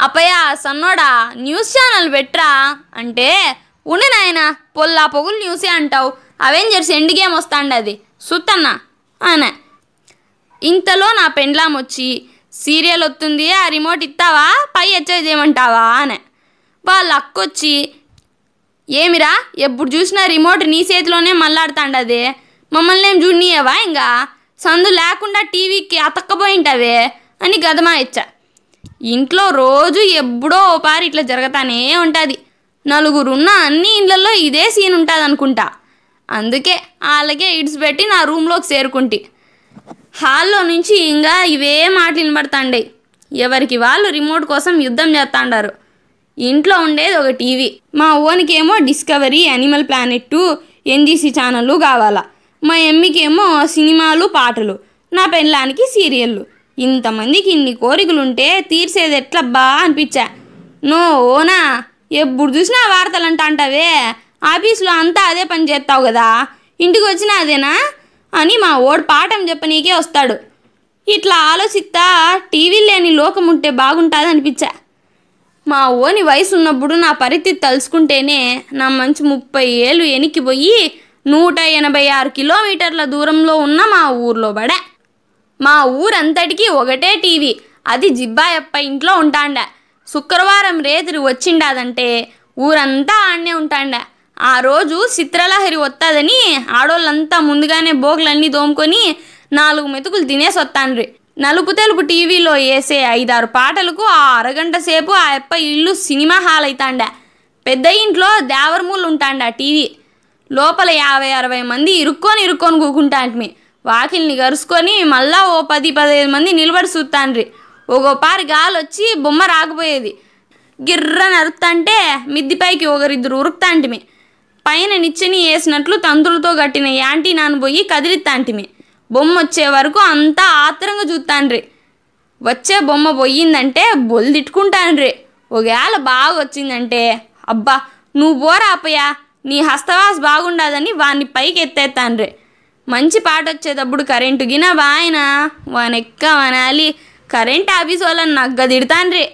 అప్పయ్య సన్నోడా news channel పెట్రా? అంటే ఉండి నాయన పొల్లా పొగులు న్యూసే అంటావు. అవెంజర్స్ ఎండ్ గేమ్ వస్తాండి అది సుత్తన్నా అనే. ఇంతలో నా పెండ్లాం వచ్చి సీరియల్ వస్తుంది ఆ రిమోట్ ఇస్తావా పై ఎచ్చేది చేయమంటావా? అనే. వాళ్ళ అక్కొచ్చి ఏమిరా ఎప్పుడు చూసినా రిమోట్ నీ చేతిలోనే మళ్ళాడుతాండది మమ్మల్ని ఏం చూడనీయవా ఇంకా సందు లేకుండా టీవీకి అతక్కపోయింటావే అని గదమా ఇచ్చా ఇంట్లో రోజు ఎప్పుడో ఓ పారి ఇట్లా జరగతానే ఉంటుంది. నలుగురున్న అన్ని ఇండ్లలో ఇదే సీన్ ఉంటుంది అనుకుంటా అందుకే వాళ్ళకే ఇడిచిపెట్టి నా రూమ్లోకి చేరుకుంటి. హాల్లో నుంచి ఇంకా ఇవే మాటలు వినబడతాండే ఎవరికి వాళ్ళు రిమోట్ కోసం యుద్ధం చేస్తాండారు. ఇంట్లో ఉండేది ఒక టీవీ. మా ఓనికేమో డిస్కవరీ యానిమల్ ప్లానెట్ ఎన్జీసీ ఛానళ్ళు కావాలా. మా ఎమ్మికేమో సినిమాలు పాటలు. నా పెళ్ళానికి సీరియళ్ళు. ఇంతమందికి ఇన్ని కోరికలుంటే తీర్చేది ఎట్లబ్బా అనిపించా. నో ఓనా ఎప్పుడు చూసినా వార్తలు అంటా అంటావే ఆఫీసులో అంతా అదే పని చేస్తావు కదా ఇంటికి వచ్చినా అదేనా? అని మా ఓడి పాఠం చెప్పనీకే వస్తాడు. ఇట్లా ఆలోచిస్తా టీవీ లేని లోకం ఉంటే బాగుంటుంది అనిపించా మా ఓని వయసు ఉన్నప్పుడు నా పరిస్థితి తలుచుకుంటేనే నా మంచి ముప్పై ఏళ్ళు ఎనికిపోయి నూట ఎనభై ఆరు కిలోమీటర్ల దూరంలో ఉన్న మా ఊర్లో పడా మా ఊరంతటికి ఒకటే టీవీ. అది జిబ్బాయప్ప ఇంట్లో ఉంటాండ. శుక్రవారం రేతిరి వచ్చిండాదంటే ఊరంతా ఆడనే ఉంటాండ. ఆ రోజు చిత్రలహరి వస్తుందని ఆడోళ్ళంతా ముందుగానే బోగులన్నీ దోముకొని నాలుగు మెతుకులు తినేసి వస్తాండ్రి నలుపు తెలుపు టీవీలో వేసే ఐదారు పాటలకు ఆ అరగంట సేపు ఆ అప్ప ఇల్లు సినిమా హాల్ అవుతాండ పెద్ద ఇంట్లో దేవరమూలు ఉంటాండ టీవీ. లోపల యాభై అరవై మంది ఇరుక్కొని ఇరుక్కొని కూకుంటాంటిమి వాకిల్ని గరుచుకొని మళ్ళా ఓ పది పదిహేను మంది నిలబడి చూస్తాండ్రి ఒక్కో పారి గాలి వచ్చి బొమ్మ రాకపోయేది. గిర్ర నరుకుతాంటే మిద్దిపైకి ఒకరిద్దరు ఉరుకుతాంటిమి. పైన నిచ్చెని వేసినట్లు తంతులతో కట్టిన యాంటీ పోయి కదిలిస్తాంటిమి బొమ్మ వచ్చే వరకు అంతా ఆత్రంగా చూస్తాండ్రి వచ్చే బొమ్మ పోయిందంటే బొల్దిట్టుకుంటాండ్రి ఒకవేళ బాగా వచ్చిందంటే అబ్బా నువ్వు పోరా నీ హస్తవాస్ బాగుండదని వాన్ని పైకి ఎత్తేస్తాండ్రి మంచి పాట వచ్చేటప్పుడు కరెంటు గిన వాయన వనెక్క వనాలి. కరెంట్ ఆఫీస్ వాళ్ళని నగ్గ తిడతాండ్రి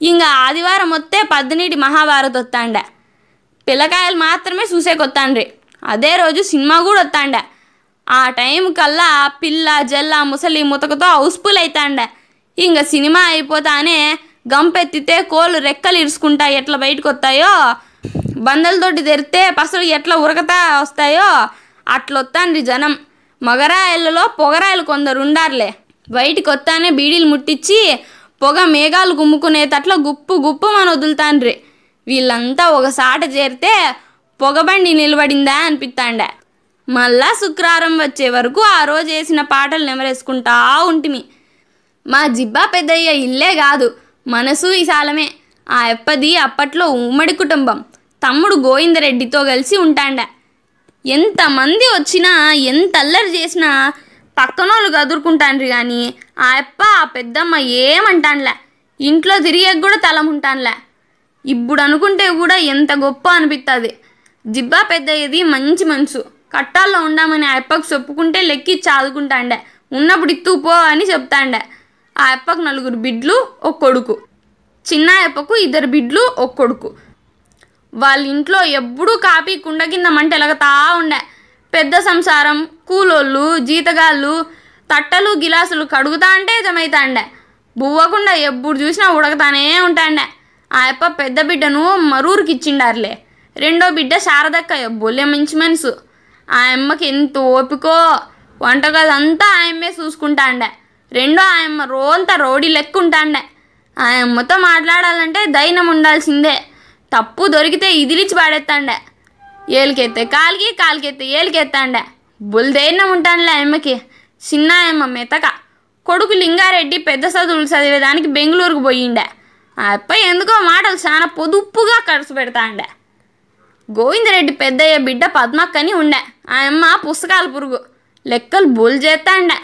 ఇంకా ఆదివారం వస్తే పద్దనీటి మహాభారత్ వస్తాండ. పిల్లకాయలు మాత్రమే చూసేకొత్తాండ్రి. అదే రోజు సినిమా కూడా వస్తాండ. ఆ టైం కల్లా పిల్ల జల్ల ముసలి ముతకతో హౌస్ఫుల్ అవుతాండ ఇంక సినిమా అయిపోతానే గంపెత్తితే కోళ్ళు రెక్కలు ఇరుచుకుంటా ఎట్లా బయటకు వస్తాయో బందలతోటి తెరితే పసలు ఎట్లా ఉరకతా వస్తాయో అట్లొత్తాండ్రి జనం. మగరాయలలో పొగరాయలు కొందరు ఉండారులే బయటికి వస్తానే బీడీలు ముట్టించి పొగ మేఘాలు గుమ్ముకునేటట్ల గుప్పు గుప్పు మన వదులుతాండ్రి. వీళ్ళంతా ఒకసాట చేరితే పొగబండి నిలబడిందా అనిపిస్తాండ మళ్ళా శుక్రవారం వచ్చే వరకు ఆ రోజు వేసిన పాటలు నెమరేసుకుంటా ఉంటిమి. మా జిబ్బా పెద్దయ్య ఇల్లే కాదు మనసు విశాలమే ఆ ఎప్పది అప్పట్లో ఉమ్మడి కుటుంబం. తమ్ముడు గోవిందరెడ్డితో కలిసి ఉంటాండ. ఎంతమంది వచ్చినా ఎంత అల్లరి చేసినా పక్కనోళ్ళు గదురుకుంటాండ్రి కానీ ఆ అప్ప ఆ పెద్దమ్మ ఏమంటాన్లే? ఇంట్లో తిరిగి కూడా తలముంటాన్లే. ఇప్పుడు అనుకుంటే కూడా ఎంత గొప్ప అనిపిస్తుంది జిబ్బా పెద్దయ్యది మంచి మనసు. కట్టాల్లో ఉండామని ఆ అప్పకు చెప్పుకుంటే లెక్కి చాదుకుంటాండే. ఉన్నప్పుడు ఇత్తు పో అని చెప్తాండే. ఆ అప్పకు నలుగురు బిడ్లు ఒక కొడుకు. చిన్న అప్పకు ఇద్దరు బిడ్లు ఒక కొడుకు. వాళ్ళ ఇంట్లో ఎప్పుడూ కాపీ కుండ కింద మంట ఎలగతా ఉండే. పెద్ద సంసారం కూలోళ్ళు జీతగాళ్ళు తట్టలు గిలాసులు కడుగుతా అంటే జమైతాండే. బువ్వకుండా ఎప్పుడు చూసినా ఉడకతానే ఉంటాండే. ఆ పెద్ద బిడ్డను మరూరికి ఇచ్చిండారులే రెండో బిడ్డ శారదక్క బొల్లె మంచి మనసు. ఆ అమ్మకి ఎంత ఓపికో. వంటగదంతా ఆయమ్మే చూసుకుంటాండే. రెండో ఆయమ్మ రోంత రోడీ లెక్క ఉంటాండే మాట్లాడాలంటే ధైర్యం ఉండాల్సిందే. తప్పు దొరికితే ఇదిలిచి పాడేస్తాండే ఏలికెత్తే కాలికి కాలికెత్తే ఏలికెత్తాండే. బుల్ధైర్యం ఉంటానులే అమ్మకి. చిన్న అమ్మ మెతక. కొడుకు లింగారెడ్డి పెద్ద చదువులు చదివేదానికి బెంగళూరుకు పోయిండే. ఆ అప్ప ఎందుకో మాటలు చాలా పొదుపుగా ఖర్చు పెడతాండే. గోవిందరెడ్డి పెద్దయ్య బిడ్డ పద్మక్కని ఉండే. ఆ అమ్మ పుస్తకాల పురుగు. లెక్కలు బోల్ చేస్తాండే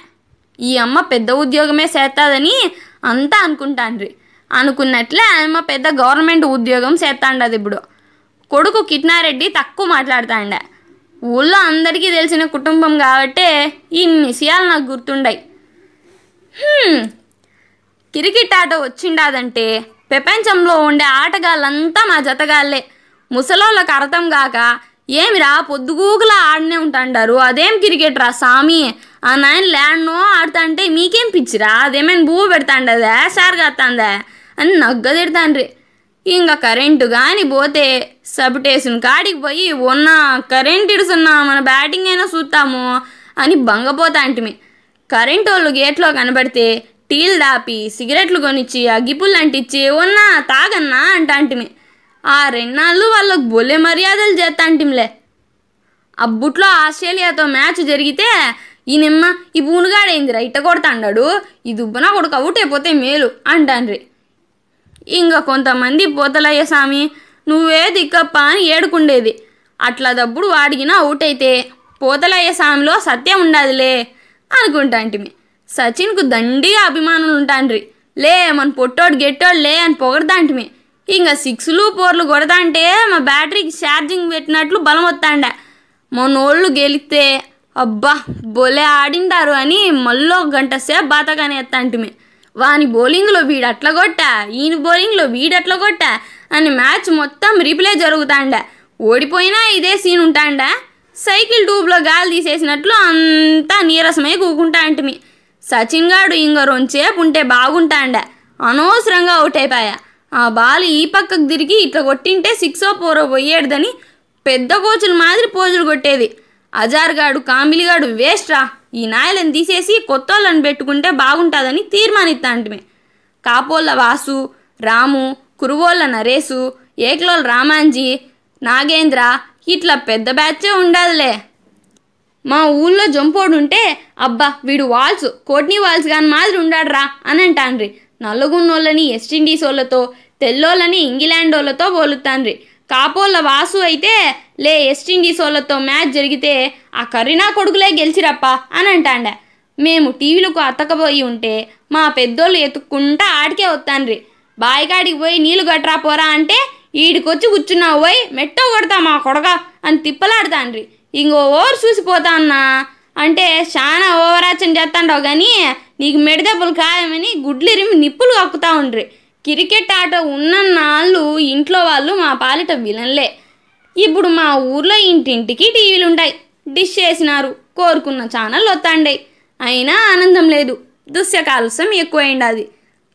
ఈ అమ్మ పెద్ద ఉద్యోగమే చేస్తాదని అంతా అనుకుంటాండ్రి. అనుకున్నట్లే ఆమె పెద్ద గవర్నమెంట్ ఉద్యోగం చేస్తాండది ఇప్పుడు. కొడుకు కిట్నారెడ్డి తక్కువ మాట్లాడుతాండే. ఊళ్ళో అందరికీ తెలిసిన కుటుంబం కాబట్టే ఇన్ని విషయాలు నాకు గుర్తుండయి. క్రికెట్ ఆట వచ్చిండాదంటే ప్రపంచంలో ఉండే ఆటగాళ్ళంతా మా జతగాళ్ళే. ముసలోళ్ళకి అర్థం కాక ఏమిరా పొద్దుగూకులా ఆడనే ఉంటాండారు. అదేం క్రికెట్ రా సామి? ఆ నాయన ల్యాండ్నో ఆడుతాంటే మీకేం పిచ్చిరా? అదేమైనా భూ పెడతాండదా? సార్ కాస్తాందా అని నగ్గదిడతాండ్రి. ఇంకా కరెంటు కానీ పోతే సబిటేషన్ కాడికి పోయి ఉన్న కరెంట్ ఇడుసున్నా మన బ్యాటింగ్ అయినా చూస్తాము అని బంగపోతాంటిమి. కరెంటు వాళ్ళు గేట్లో కనబడితే టీలు దాపి సిగరెట్లు కొనిచ్చి అగ్గిపుల్లు అంటిచ్చి ఉన్నా తాగన్నా అంటాంటిమి. ఆ రెండాళ్ళు వాళ్ళకు బొల్లె మర్యాదలు చేస్తాంటిమిలే అబ్బుట్లో ఆస్ట్రేలియాతో మ్యాచ్ జరిగితే ఈయనమ్మ ఈ బూనుగాడేందిరా ఇట్ట కొడతాండాడు ఈ దుబ్బన కొడుకు అవుట్ అయిపోతే మేలు అంటాన్రి ఇంకా కొంతమంది పోతలయ్య స్వామి నువ్వే దిక్కప్ప అని ఏడుకుండేది. అట్లా దప్పుడు వాడిగిన అవుట్ అయితే పోతలయ్య స్వామిలో సత్యం ఉండాదిలే అనుకుంటాంటిమి. సచిన్కు దండిగా అభిమానులు ఉంటాండ్రి లే మన పొట్టోడు గెట్టోడు లే అని పొగడతాంటిమి. ఇంకా సిక్స్లు ఫోర్లు కొడతాంటే మా బ్యాటరీకి ఛార్జింగ్ పెట్టినట్లు బలం వస్తాండ మనోళ్ళు గెలిస్తే అబ్బా బోలే ఆడిండారు అని మళ్ళీ గంట సేపు బాతగానే ఎత్తాంటిమి వాని బౌలింగ్లో వీడు అట్లా కొట్టా? ఈయన బౌలింగ్లో వీడు అట్ల కొట్టా? అని మ్యాచ్ మొత్తం రీప్లే జరుగుతాండ. ఓడిపోయినా ఇదే సీన్ ఉంటాండ? సైకిల్ ట్యూబ్లో గాలి తీసేసినట్లు అంతా నీరసమై కూకుంటా అంటిమి. సచిన్ గాడు ఇంక రొంచేపు ఉంటే బాగుంటాండ. అనవసరంగా అవుట్ అయిపోయా. ఆ బాల్ ఈ పక్కకు తిరిగి ఇట్లా కొట్టింటే సిక్సో ఫోరో పోయేడుదని పెద్ద కోచుల మాదిరి పోజులు కొట్టేది. అజార్గాడు కామిలిగాడు వేస్ట్ రా. ఈ నాయలను తీసేసి కొత్త వాళ్ళని పెట్టుకుంటే బాగుంటుందని తీర్మానిస్తాంటిమే కాపోళ్ళ వాసు రాము కురువోళ్ళ నరేసు ఏక్లోల రామాంజీ నాగేంద్ర ఇట్లా పెద్ద బ్యాచే ఉండాదిలే. మా ఊళ్ళో జంపోడు ఉంటే అబ్బా వీడు వాల్స్ కోట్నీ వాల్స్ గాని మాదిరి ఉండాడ్రా అని అంటాన్రి నల్లగున్నోళ్ళని వెస్టిండీస్ వాళ్ళతో తెల్లోళ్ళని ఇంగ్లాండ్ వాళ్ళతో పోలుతాన్రి కాపోళ్ళ వాసు అయితే లే వెస్టిండీస్ వాళ్ళతో మ్యాచ్ జరిగితే ఆ కరీనా కొడుకులే గెలిచిరప్ప అని అంటాండ. మేము టీవీలకు అతకపోయి ఉంటే మా పెద్దోళ్ళు ఎత్తుక్కుంటా ఆడికే వస్తాన్రి బాయికాడికి పోయి నీళ్ళు గట్రా పోరా అంటే ఈడికొచ్చి కూర్చున్నావు పోయి మెట్టో కొడతా మా కొడక అని తిప్పలాడతాండ్రి ఇంకో ఓవర్ చూసిపోతా అన్నా అంటే చాలా ఓవరాచన చేస్తాండవు కానీ నీకు మెడదెబ్బలు ఖాయమని గుడ్లిరిమి నిప్పులు కక్కుతా ఉండ్రి. క్రికెట్ ఆట ఉన్నన్నాళ్ళు ఇంట్లో వాళ్ళు మా పాలిట విలన్లే. ఇప్పుడు మా ఊర్లో ఇంటింటికి టీవీలు ఉంటాయి డిష్ చేసినారు కోరుకున్న ఛానల్ వస్తాండాయి అయినా ఆనందం లేదు. దుస్యకాలస్యం ఎక్కువైంది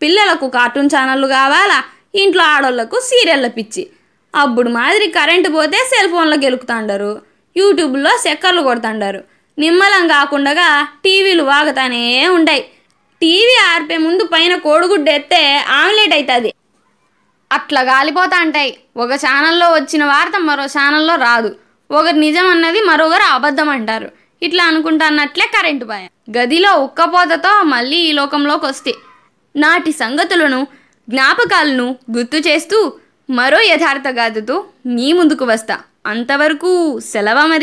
పిల్లలకు కార్టూన్ ఛానళ్ళు కావాలా? ఇంట్లో ఆడోళ్ళకు సీరియళ్ళ పిచ్చి. అప్పుడు మాదిరి కరెంటు పోతే సెల్ ఫోన్లో గెలుకుతాండారు. యూట్యూబ్లో సెక్కర్లు కొడుతాండారు. నిమ్మలం కాకుండా టీవీలు వాగుతానే ఉంటాయి టీవీ ఆర్పే ముందు పైన కోడిగుడ్డు ఎత్తే ఆమ్లెట్ అవుతుంది అట్లా గాలిపోతా అంటాయి. ఒక ఛానల్లో వచ్చిన వార్త మరో ఛానల్లో రాదు. ఒకరు నిజం అన్నది మరొకరు అబద్ధం అంటారు ఇట్లా అనుకుంటాన్నట్లే కరెంటు పాయ గదిలో ఉక్కపోతతో మళ్ళీ ఈ లోకంలోకి వస్తే నాటి సంగతులను జ్ఞాపకాలను గుర్తు చేస్తూ మరో యథార్థ గాథతో మీ ముందుకు వస్తా. అంతవరకు సెలవ మరి?